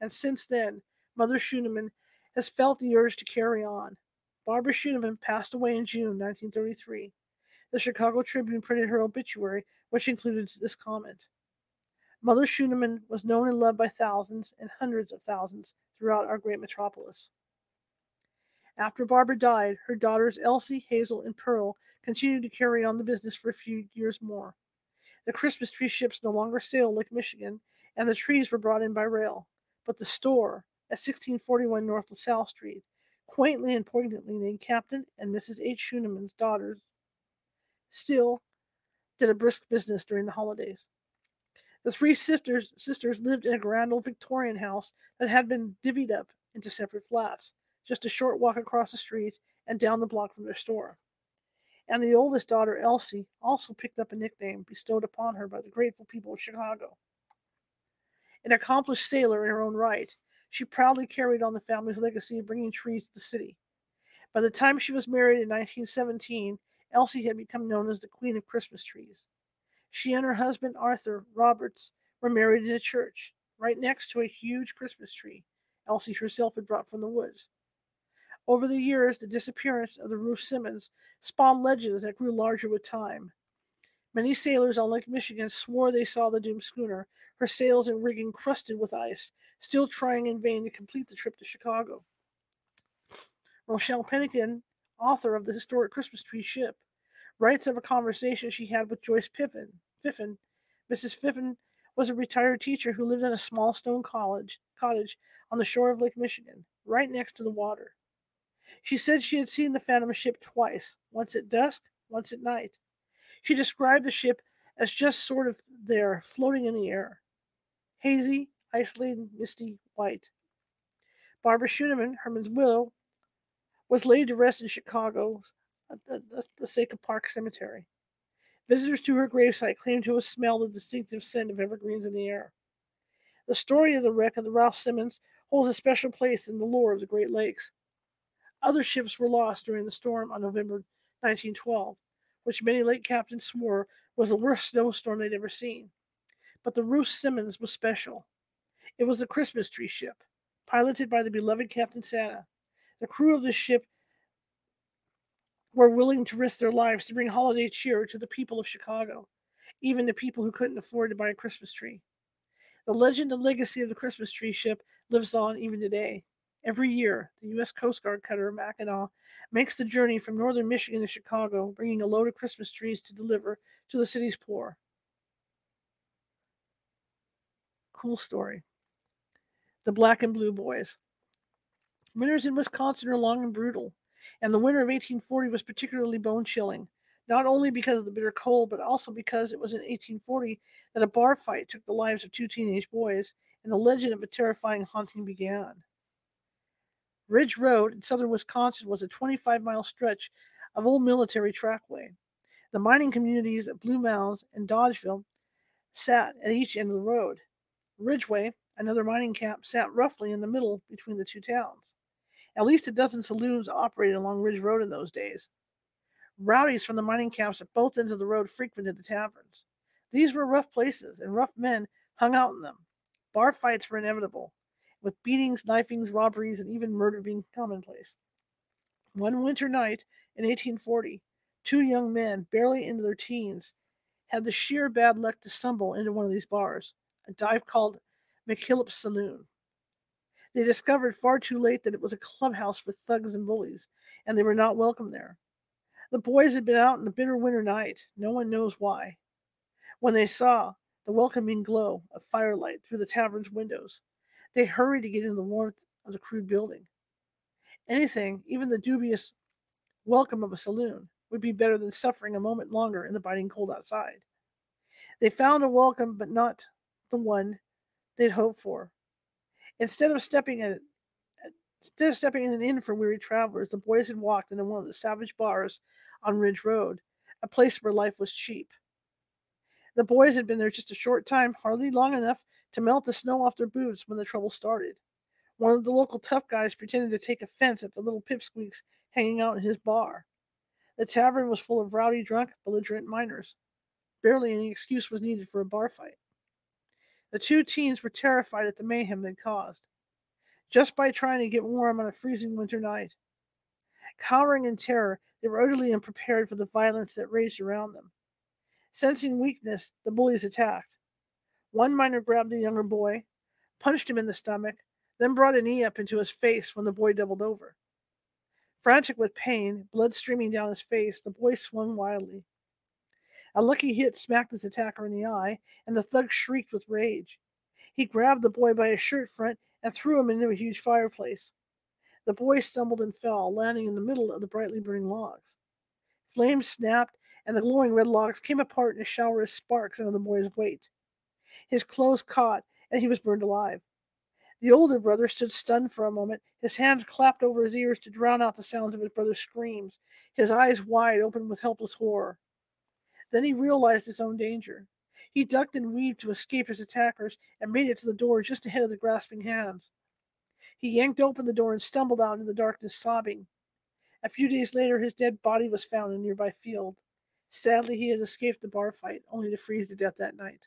And since then, Mother Schuenemann has felt the urge to carry on. Barbara Schuenemann passed away in June 1933. The Chicago Tribune printed her obituary, which included this comment. Mother Schuenemann was known and loved by thousands and hundreds of thousands throughout our great metropolis. After Barbara died, her daughters Elsie, Hazel, and Pearl continued to carry on the business for a few years more. The Christmas tree ships no longer sail Lake Michigan, and the trees were brought in by rail. But the store at 1641 North LaSalle Street, quaintly and poignantly named Captain and Mrs. H. Schuenemann's daughters, still did a brisk business during the holidays. The three sisters, sisters lived in a grand old Victorian house that had been divvied up into separate flats, just a short walk across the street and down the block from their store. And the oldest daughter, Elsie, also picked up a nickname bestowed upon her by the grateful people of Chicago. An accomplished sailor in her own right, she proudly carried on the family's legacy of bringing trees to the city. By the time she was married in 1917, Elsie had become known as the Queen of Christmas Trees. She and her husband, Arthur Roberts, were married in a church right next to a huge Christmas tree Elsie herself had brought from the woods. Over the years, the disappearance of the Rouse Simmons spawned legends that grew larger with time. Many sailors on Lake Michigan swore they saw the doomed schooner, her sails and rigging crusted with ice, still trying in vain to complete the trip to Chicago. Rochelle Pennington, author of the historic Christmas tree ship, writes of a conversation she had with Joyce Pippin. Fiffin. Mrs. Fiffin was a retired teacher who lived in a small stone college cottage on the shore of Lake Michigan, right next to the water. She said she had seen the Phantom ship twice, once at dusk, once at night. She described the ship as just sort of there, floating in the air. Hazy, isolated, misty, white. Barbara Schuenemann, Herman's widow, was laid to rest in Chicago's the, the, the Acacia Park Cemetery. Visitors to her gravesite claim to have smelled the distinctive scent of evergreens in the air. The story of the wreck of the Ralph Simmons holds a special place in the lore of the Great Lakes. Other ships were lost during the storm on November 1912, which many lake captains swore was the worst snowstorm they'd ever seen. But the Rouse Simmons was special. It was a Christmas tree ship, piloted by the beloved Captain Santa. The crew of this ship were willing to risk their lives to bring holiday cheer to the people of Chicago, even the people who couldn't afford to buy a Christmas tree. The legend and legacy of the Christmas tree ship lives on even today. Every year, the U.S. Coast Guard cutter Mackinaw makes the journey from northern Michigan to Chicago, bringing a load of Christmas trees to deliver to the city's poor. Cool story. The Black and Blue Boys. Winters in Wisconsin are long and brutal, and the winter of 1840 was particularly bone chilling, not only because of the bitter cold, but also because it was in 1840 that a bar fight took the lives of two teenage boys, and the legend of a terrifying haunting began. Ridge Road in southern Wisconsin was a 25 mile stretch of old military trackway. The mining communities of Blue Mounds and Dodgeville sat at each end of the road. Ridgeway, another mining camp, sat roughly in the middle between the two towns. At least a dozen saloons operated along Ridge Road in those days. Rowdies from the mining camps at both ends of the road frequented the taverns. These were rough places, and rough men hung out in them. Bar fights were inevitable, with beatings, knifings, robberies, and even murder being commonplace. One winter night in 1840, two young men, barely into their teens, had the sheer bad luck to stumble into one of these bars, a dive called McKillop's Saloon. They discovered far too late that it was a clubhouse for thugs and bullies, and they were not welcome there. The boys had been out in the bitter winter night, no one knows why. When they saw the welcoming glow of firelight through the tavern's windows, they hurried to get in the warmth of the crude building. Anything, even the dubious welcome of a saloon, would be better than suffering a moment longer in the biting cold outside. They found a welcome, but not the one they'd hoped for. Instead of stepping in, instead of stepping in an inn for weary travelers, the boys had walked into one of the savage bars on Ridge Road, a place where life was cheap. The boys had been there just a short time, hardly long enough to melt the snow off their boots when the trouble started. One of the local tough guys pretended to take offense at the little pipsqueaks hanging out in his bar. The tavern was full of rowdy, drunk, belligerent miners. Barely any excuse was needed for a bar fight. The two teens were terrified at the mayhem they'd caused, just by trying to get warm on a freezing winter night. Cowering in terror, they were utterly unprepared for the violence that raged around them. Sensing weakness, the bullies attacked. One miner grabbed the younger boy, punched him in the stomach, then brought a knee up into his face when the boy doubled over. Frantic with pain, blood streaming down his face, the boy swung wildly. A lucky hit smacked his attacker in the eye, and the thug shrieked with rage. He grabbed the boy by his shirt front and threw him into a huge fireplace. The boy stumbled and fell, landing in the middle of the brightly burning logs. Flames snapped, and the glowing red logs came apart in a shower of sparks under the boy's weight. His clothes caught, and he was burned alive. The older brother stood stunned for a moment, his hands clapped over his ears to drown out the sounds of his brother's screams, his eyes wide open with helpless horror. Then he realized his own danger. He ducked and weaved to escape his attackers and made it to the door just ahead of the grasping hands. He yanked open the door and stumbled out into the darkness, sobbing. A few days later, his dead body was found in a nearby field. Sadly, he had escaped the bar fight, only to freeze to death that night.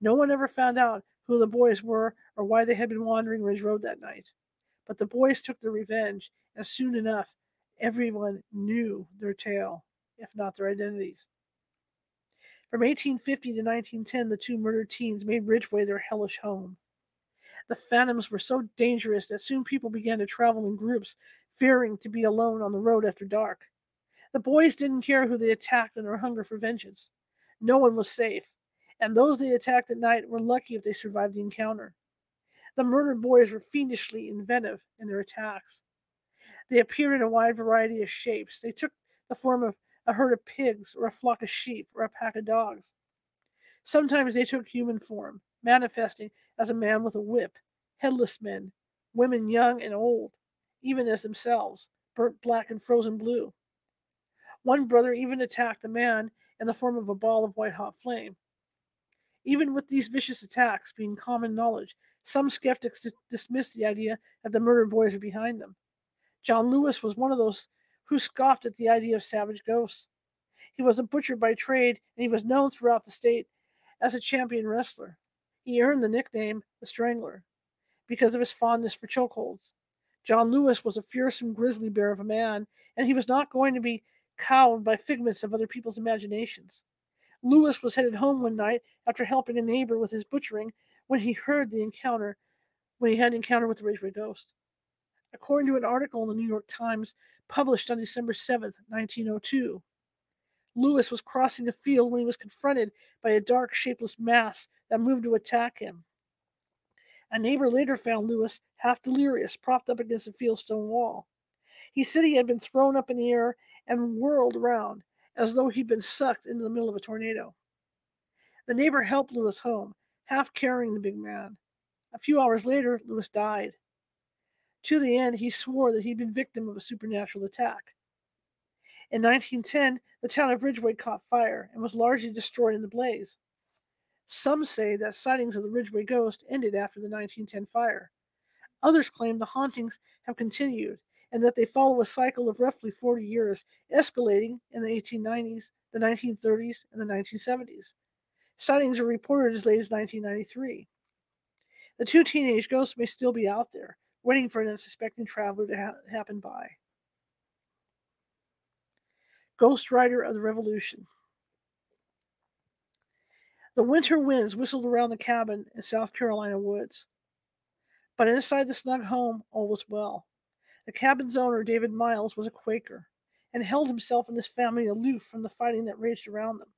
No one ever found out who the boys were or why they had been wandering Ridge Road that night. But the boys took their revenge, and soon enough, everyone knew their tale, if not their identities. From 1850 to 1910, the two murdered teens made Ridgeway their hellish home. The phantoms were so dangerous that soon people began to travel in groups, fearing to be alone on the road after dark. The boys didn't care who they attacked in their hunger for vengeance. No one was safe, and those they attacked at night were lucky if they survived the encounter. The murdered boys were fiendishly inventive in their attacks. They appeared in a wide variety of shapes. They took the form of a herd of pigs, or a flock of sheep, or a pack of dogs. Sometimes they took human form, manifesting as a man with a whip, headless men, women young and old, even as themselves, burnt black and frozen blue. One brother even attacked a man in the form of a ball of white hot flame. Even with these vicious attacks being common knowledge, some skeptics dismissed the idea that the murdered boys were behind them. John Lewis was one of those who scoffed at the idea of savage ghosts. He was a butcher by trade, and he was known throughout the state as a champion wrestler. He earned the nickname the Strangler because of his fondness for chokeholds. John Lewis was a fearsome grizzly bear of a man, and he was not going to be cowed by figments of other people's imaginations. Lewis was headed home one night after helping a neighbor with his butchering when he heard the encounter when he had an encounter with the Ridgeway Ghost. According to an article in the New York Times published on December 7, 1902, Lewis was crossing the field when he was confronted by a dark, shapeless mass that moved to attack him. A neighbor later found Lewis half delirious, propped up against a fieldstone wall. He said he had been thrown up in the air and whirled around as though he'd been sucked into the middle of a tornado. The neighbor helped Lewis home, half carrying the big man. A few hours later, Lewis died. To the end, he swore that he'd been victim of a supernatural attack. In 1910, the town of Ridgeway caught fire and was largely destroyed in the blaze. Some say that sightings of the Ridgeway ghost ended after the 1910 fire. Others claim the hauntings have continued and that they follow a cycle of roughly 40 years, escalating in the 1890s, the 1930s, and the 1970s. Sightings are reported as late as 1993. The two teenage ghosts may still be out there, waiting for an unsuspecting traveler to ha- happen by. Ghost Rider of the Revolution. The winter winds whistled around the cabin in South Carolina woods. But inside the snug home, all was well. The cabin's owner, David Miles, was a Quaker and held himself and his family aloof from the fighting that raged around them.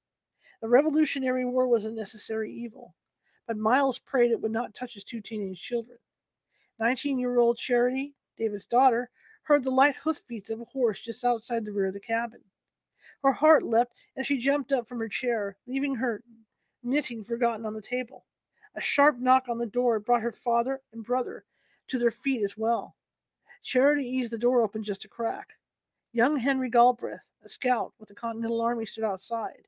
The Revolutionary War was a necessary evil, but Miles prayed it would not touch his two teenage children. Nineteen year old Charity, David's daughter, heard the light hoofbeats of a horse just outside the rear of the cabin. Her heart leapt and she jumped up from her chair, leaving her knitting forgotten on the table. A sharp knock on the door brought her father and brother to their feet as well. Charity eased the door open just a crack. Young Henry Galbraith, a scout with the Continental Army, stood outside.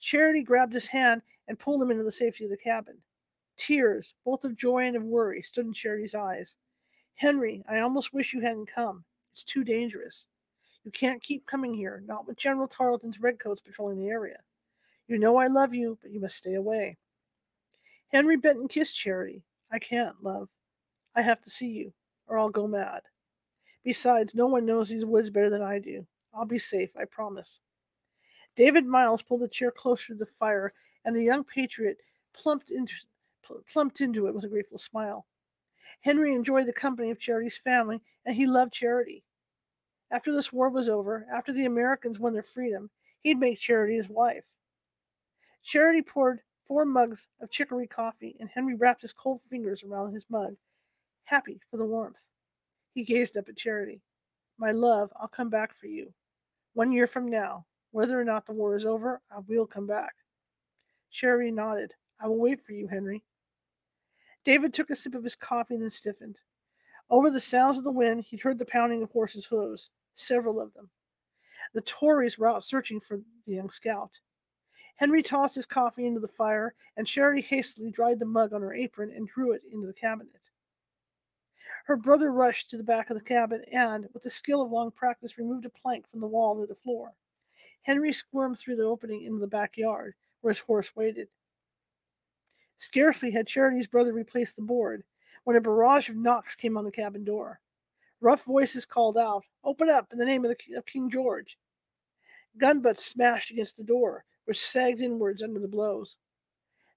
Charity grabbed his hand and pulled him into the safety of the cabin. Tears, both of joy and of worry, stood in Charity's eyes. Henry, I almost wish you hadn't come. It's too dangerous. You can't keep coming here, not with General Tarleton's redcoats patrolling the area. You know I love you, but you must stay away. Henry bent and kissed Charity. I can't, love. I have to see you, or I'll go mad. Besides, no one knows these woods better than I do. I'll be safe, I promise. David Miles pulled a chair closer to the fire, and the young patriot plumped into, plumped into it with a grateful smile. Henry enjoyed the company of Charity's family, and he loved Charity. After this war was over, after the Americans won their freedom, he'd make Charity his wife. Charity poured four mugs of chicory coffee, and Henry wrapped his cold fingers around his mug, happy for the warmth. He gazed up at Charity. My love, I'll come back for you. One year from now, whether or not the war is over, I will come back. Charity nodded. I will wait for you, Henry. David took a sip of his coffee and then stiffened. Over the sounds of the wind, he heard the pounding of horses' hoofs, several of them. The Tories were out searching for the young scout. Henry tossed his coffee into the fire, and Charity hastily dried the mug on her apron and drew it into the cabinet. Her brother rushed to the back of the cabin and, with the skill of long practice, removed a plank from the wall near the floor. Henry squirmed through the opening into the backyard, where his horse waited. Scarcely had Charity's brother replaced the board when a barrage of knocks came on the cabin door. Rough voices called out, Open up in the name of, the, of King George. Gun butts smashed against the door, which sagged inwards under the blows.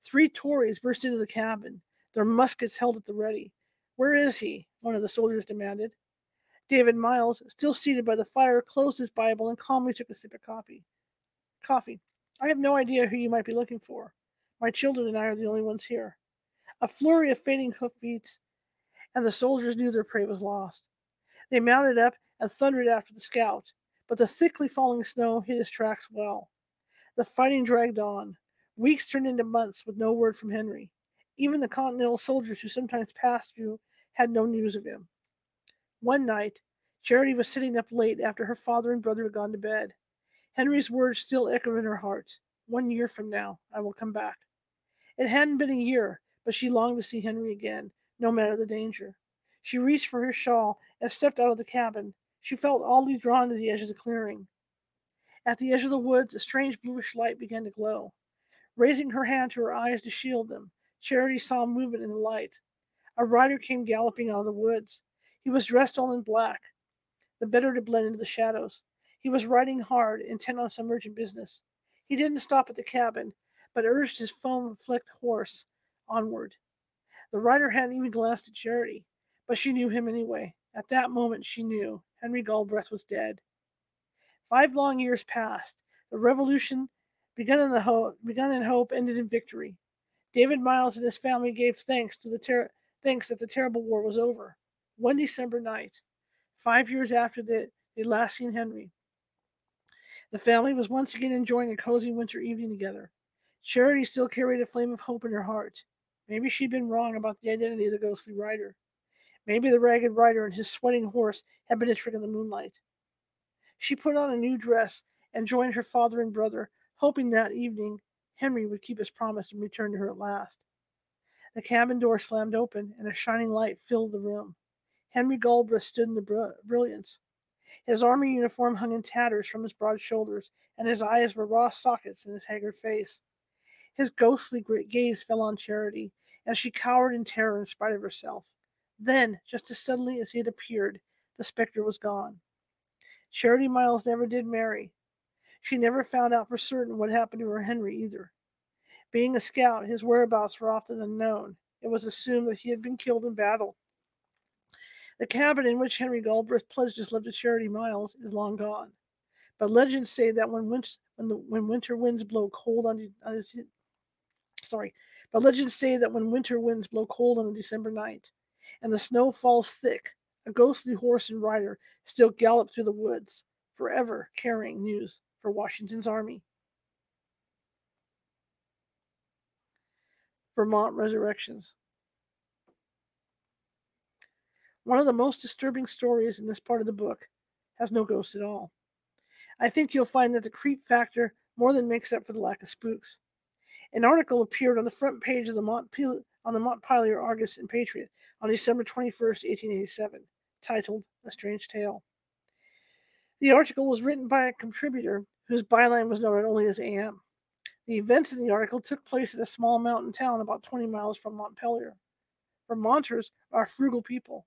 Three Tories burst into the cabin, their muskets held at the ready. Where is he? one of the soldiers demanded. David Miles, still seated by the fire, closed his Bible and calmly took a sip of coffee. Coffee. I have no idea who you might be looking for. My children and I are the only ones here. A flurry of fading hoofbeats, and the soldiers knew their prey was lost. They mounted up and thundered after the scout, but the thickly falling snow hid his tracks well. The fighting dragged on. Weeks turned into months with no word from Henry. Even the Continental soldiers who sometimes passed through had no news of him. One night, Charity was sitting up late after her father and brother had gone to bed. Henry's words still echoed in her heart. One year from now, I will come back. It hadn't been a year, but she longed to see Henry again, no matter the danger. She reached for her shawl and stepped out of the cabin. She felt oddly drawn to the edge of the clearing. At the edge of the woods, a strange bluish light began to glow. Raising her hand to her eyes to shield them, Charity saw movement in the light. A rider came galloping out of the woods. He was dressed all in black, the better to blend into the shadows. He was riding hard, intent on some urgent business. He didn't stop at the cabin, but urged his foam flecked horse onward. The rider hadn't even glanced at Charity, but she knew him anyway. At that moment, she knew Henry Galbraith was dead. Five long years passed. The revolution, begun in, the ho- begun in hope, ended in victory. David Miles and his family gave thanks to the ter- thanks that the terrible war was over. One December night, five years after the, they last seen Henry, the family was once again enjoying a cozy winter evening together. Charity still carried a flame of hope in her heart. Maybe she'd been wrong about the identity of the ghostly rider. Maybe the ragged rider and his sweating horse had been a trick of the moonlight. She put on a new dress and joined her father and brother, hoping that evening Henry would keep his promise and return to her at last. The cabin door slammed open, and a shining light filled the room. Henry Galbraith stood in the br- brilliance. His army uniform hung in tatters from his broad shoulders, and his eyes were raw sockets in his haggard face. His ghostly gaze fell on Charity, and she cowered in terror in spite of herself. Then, just as suddenly as he had appeared, the specter was gone. Charity Miles never did marry. She never found out for certain what happened to her Henry either. Being a scout, his whereabouts were often unknown. It was assumed that he had been killed in battle. The cabin in which Henry Galbraith pledged his love to Charity Miles is long gone. But legends say that when winter, when, the, when winter winds blow cold on, on his, sorry, but legends say that when winter winds blow cold on a December night, and the snow falls thick, a ghostly horse and rider still gallop through the woods, forever carrying news for Washington's army. Vermont Resurrections. One of the most disturbing stories in this part of the book has no ghosts at all. I think you'll find that the creep factor more than makes up for the lack of spooks. An article appeared on the front page of the Montpelier, on the Montpelier Argus and Patriot on December 21, 1887, titled A Strange Tale. The article was written by a contributor whose byline was known only as AM. The events in the article took place at a small mountain town about 20 miles from Montpelier. Vermonters are frugal people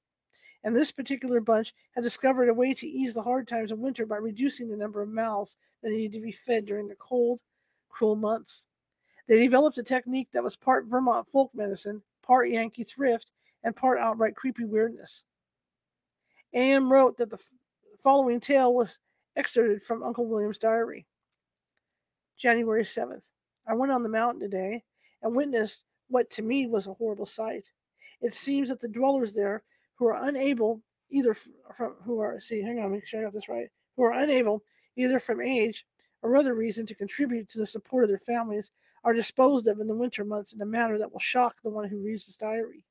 and this particular bunch had discovered a way to ease the hard times of winter by reducing the number of mouths that needed to be fed during the cold, cruel months. They developed a technique that was part Vermont folk medicine, part Yankee thrift, and part outright creepy weirdness. A.M. wrote that the following tale was excerpted from Uncle William's diary. January 7th. I went on the mountain today and witnessed what to me was a horrible sight. It seems that the dwellers there who are unable either from who are see hang on make sure I got this right who are unable either from age or other reason to contribute to the support of their families are disposed of in the winter months in a manner that will shock the one who reads this diary,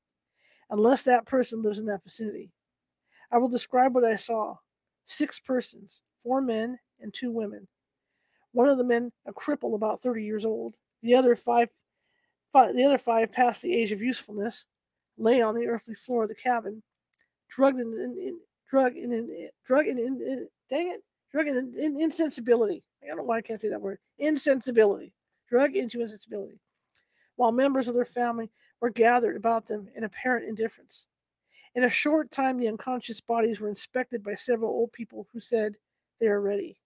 unless that person lives in that vicinity. I will describe what I saw. Six persons, four men and two women. One of the men a cripple about 30 years old, the other five, five the other five past the age of usefulness, lay on the earthly floor of the cabin drugged in, in, in drug in, in drug in, in, in dang it drug in, in insensibility. I don't know why I can't say that word. Insensibility. Drug into insensibility. While members of their family were gathered about them in apparent indifference. In a short time, the unconscious bodies were inspected by several old people who said they are ready.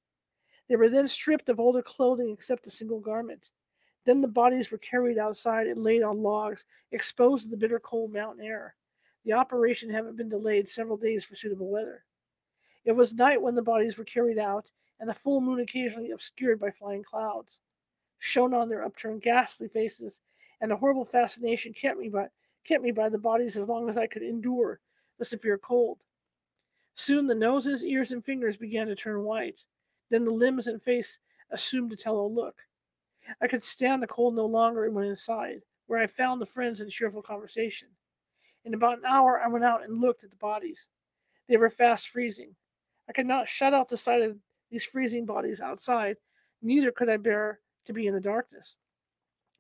They were then stripped of all their clothing except a single garment. Then the bodies were carried outside and laid on logs, exposed to the bitter cold mountain air. The operation having been delayed several days for suitable weather. It was night when the bodies were carried out, and the full moon occasionally obscured by flying clouds, shone on their upturned ghastly faces, and a horrible fascination kept me by kept me by the bodies as long as I could endure the severe cold. Soon the noses, ears, and fingers began to turn white. Then the limbs and face assumed a tellow look. I could stand the cold no longer and went inside, where I found the friends in cheerful conversation. In about an hour, I went out and looked at the bodies. They were fast freezing. I could not shut out the sight of these freezing bodies outside, neither could I bear to be in the darkness.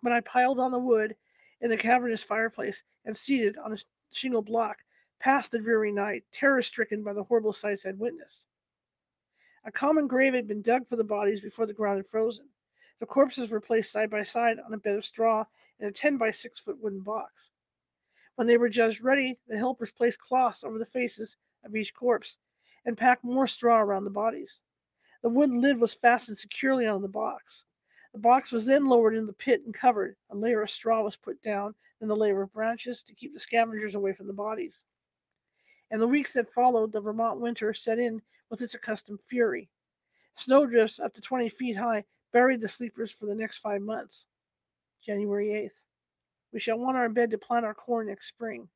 But I piled on the wood in the cavernous fireplace and seated on a shingle block, passed the dreary night, terror stricken by the horrible sights I'd witnessed. A common grave had been dug for the bodies before the ground had frozen. The corpses were placed side by side on a bed of straw in a 10 by 6 foot wooden box. When they were judged ready, the helpers placed cloths over the faces of each corpse and packed more straw around the bodies. The wooden lid was fastened securely on the box. The box was then lowered into the pit and covered. A layer of straw was put down, then a layer of branches to keep the scavengers away from the bodies. In the weeks that followed, the Vermont winter set in with its accustomed fury. Snowdrifts up to 20 feet high buried the sleepers for the next five months. January 8th. We shall want our bed to plant our corn next spring,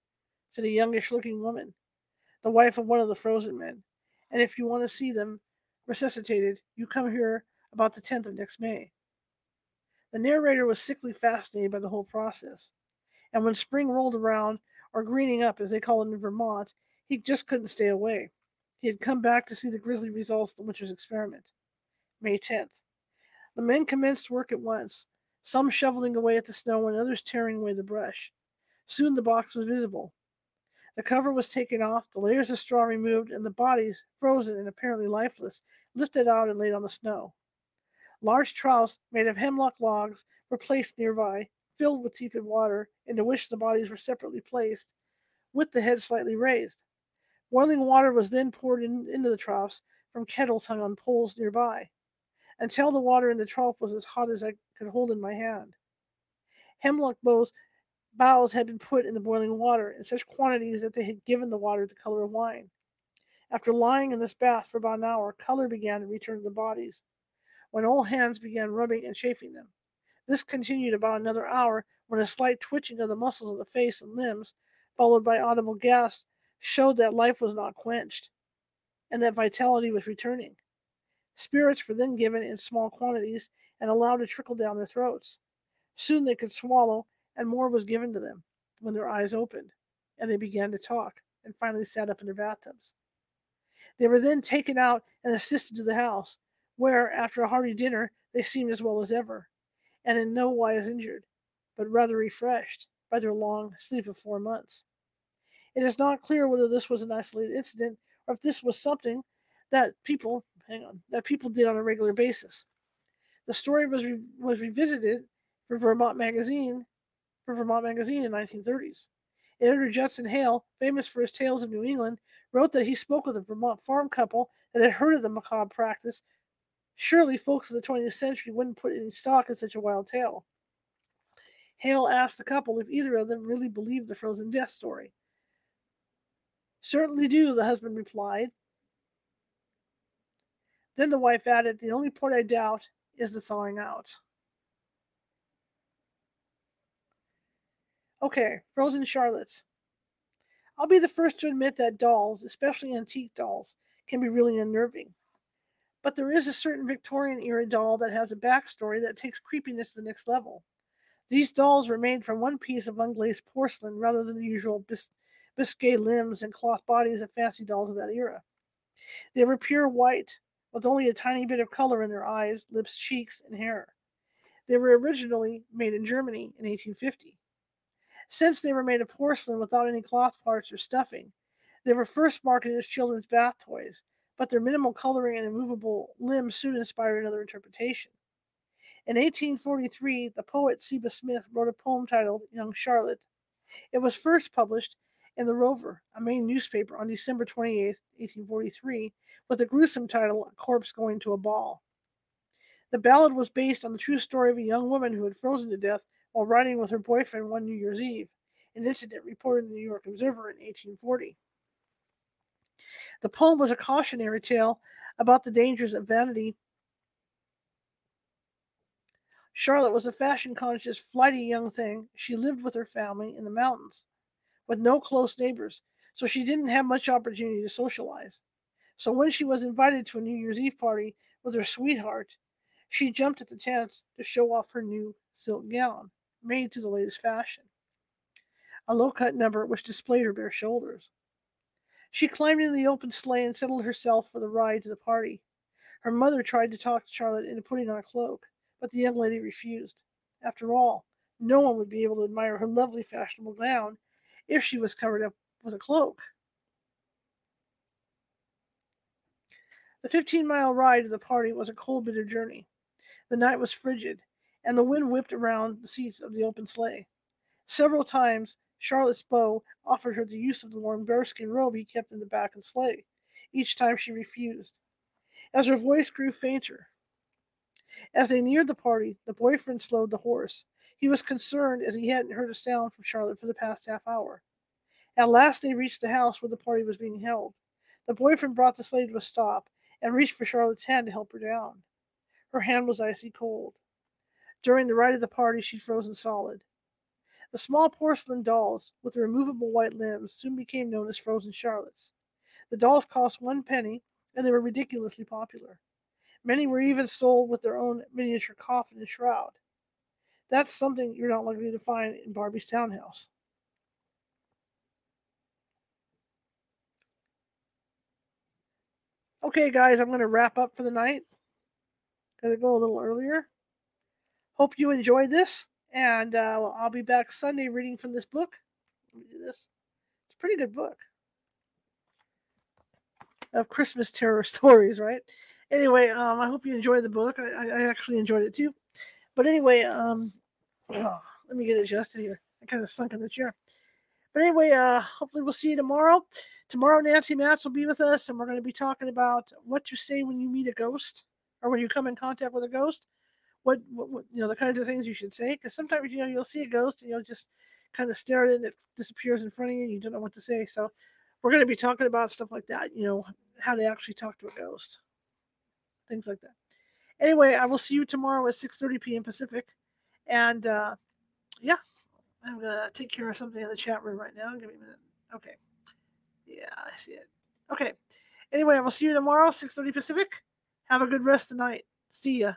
said a youngish looking woman, the wife of one of the frozen men. And if you want to see them resuscitated, you come here about the 10th of next May. The narrator was sickly fascinated by the whole process. And when spring rolled around, or greening up as they call it in Vermont, he just couldn't stay away. He had come back to see the grisly results of the winter's experiment. May 10th. The men commenced work at once, some shoveling away at the snow and others tearing away the brush. Soon the box was visible. The cover was taken off, the layers of straw removed, and the bodies, frozen and apparently lifeless, lifted out and laid on the snow. Large troughs made of hemlock logs were placed nearby, filled with tepid water, into which the bodies were separately placed, with the head slightly raised. Boiling water was then poured in, into the troughs from kettles hung on poles nearby, until the water in the trough was as hot as I could hold in my hand. Hemlock boughs, boughs had been put in the boiling water in such quantities that they had given the water the color of wine. After lying in this bath for about an hour, color began to return to the bodies, when all hands began rubbing and chafing them. This continued about another hour, when a slight twitching of the muscles of the face and limbs, followed by audible gasps, showed that life was not quenched, and that vitality was returning. Spirits were then given in small quantities and allowed to trickle down their throats. Soon they could swallow, and more was given to them when their eyes opened, and they began to talk, and finally sat up in their bathtubs. They were then taken out and assisted to the house, where, after a hearty dinner, they seemed as well as ever, and in no wise injured, but rather refreshed by their long sleep of four months. It is not clear whether this was an isolated incident or if this was something that people, hang on, that people did on a regular basis. The story was re- was revisited for Vermont Magazine for Vermont Magazine in 1930s. Editor Judson Hale, famous for his tales of New England, wrote that he spoke with a Vermont farm couple that had heard of the macabre practice. Surely folks of the 20th century wouldn't put any stock in such a wild tale. Hale asked the couple if either of them really believed the frozen death story. Certainly do, the husband replied. Then the wife added, The only part I doubt is the thawing out. Okay, frozen Charlottes. I'll be the first to admit that dolls, especially antique dolls, can be really unnerving. But there is a certain Victorian era doll that has a backstory that takes creepiness to the next level. These dolls were made from one piece of unglazed porcelain rather than the usual bis- limbs and cloth bodies of fancy dolls of that era. They were pure white, with only a tiny bit of color in their eyes, lips, cheeks, and hair. They were originally made in Germany in 1850. Since they were made of porcelain without any cloth parts or stuffing, they were first marketed as children's bath toys, but their minimal coloring and immovable limbs soon inspired another interpretation. In 1843, the poet Seba Smith wrote a poem titled Young Charlotte. It was first published in the Rover, a Maine newspaper, on December 28, 1843, with the gruesome title A Corpse Going to a Ball. The ballad was based on the true story of a young woman who had frozen to death while riding with her boyfriend one New Year's Eve, an incident reported in the New York Observer in 1840. The poem was a cautionary tale about the dangers of vanity. Charlotte was a fashion conscious, flighty young thing. She lived with her family in the mountains with no close neighbors, so she didn't have much opportunity to socialize. So when she was invited to a New Year's Eve party with her sweetheart, she jumped at the chance to show off her new silk gown, made to the latest fashion. A low cut number which displayed her bare shoulders. She climbed into the open sleigh and settled herself for the ride to the party. Her mother tried to talk to Charlotte into putting on a cloak, but the young lady refused. After all, no one would be able to admire her lovely fashionable gown if she was covered up with a cloak. The 15 mile ride to the party was a cold, bitter journey. The night was frigid, and the wind whipped around the seats of the open sleigh. Several times, Charlotte's beau offered her the use of the warm bearskin robe he kept in the back of the sleigh. Each time she refused. As her voice grew fainter, as they neared the party, the boyfriend slowed the horse. He was concerned as he hadn't heard a sound from Charlotte for the past half hour. At last they reached the house where the party was being held. The boyfriend brought the sleigh to a stop and reached for Charlotte's hand to help her down. Her hand was icy cold. During the ride of the party, she'd frozen solid. The small porcelain dolls with the removable white limbs soon became known as Frozen Charlottes. The dolls cost one penny, and they were ridiculously popular. Many were even sold with their own miniature coffin and shroud. That's something you're not likely to find in Barbie's townhouse. Okay, guys, I'm going to wrap up for the night. Gotta go a little earlier. Hope you enjoyed this, and uh, I'll be back Sunday reading from this book. Let me do this. It's a pretty good book of Christmas terror [LAUGHS] stories, right? Anyway, um, I hope you enjoyed the book. I, I actually enjoyed it too. But anyway, um, oh, let me get adjusted here. I kind of sunk in the chair. But anyway, uh, hopefully we'll see you tomorrow. Tomorrow, Nancy Matz will be with us, and we're going to be talking about what to say when you meet a ghost or when you come in contact with a ghost. What, what, what you know, the kinds of things you should say. Because sometimes you know you'll see a ghost and you'll just kind of stare at it, and it disappears in front of you, and you don't know what to say. So we're going to be talking about stuff like that. You know, how to actually talk to a ghost, things like that. Anyway, I will see you tomorrow at 6:30 p.m. Pacific, and uh, yeah, I'm gonna take care of something in the chat room right now. Give me a minute. Okay. Yeah, I see it. Okay. Anyway, I will see you tomorrow, 6:30 Pacific. Have a good rest of the night. See ya.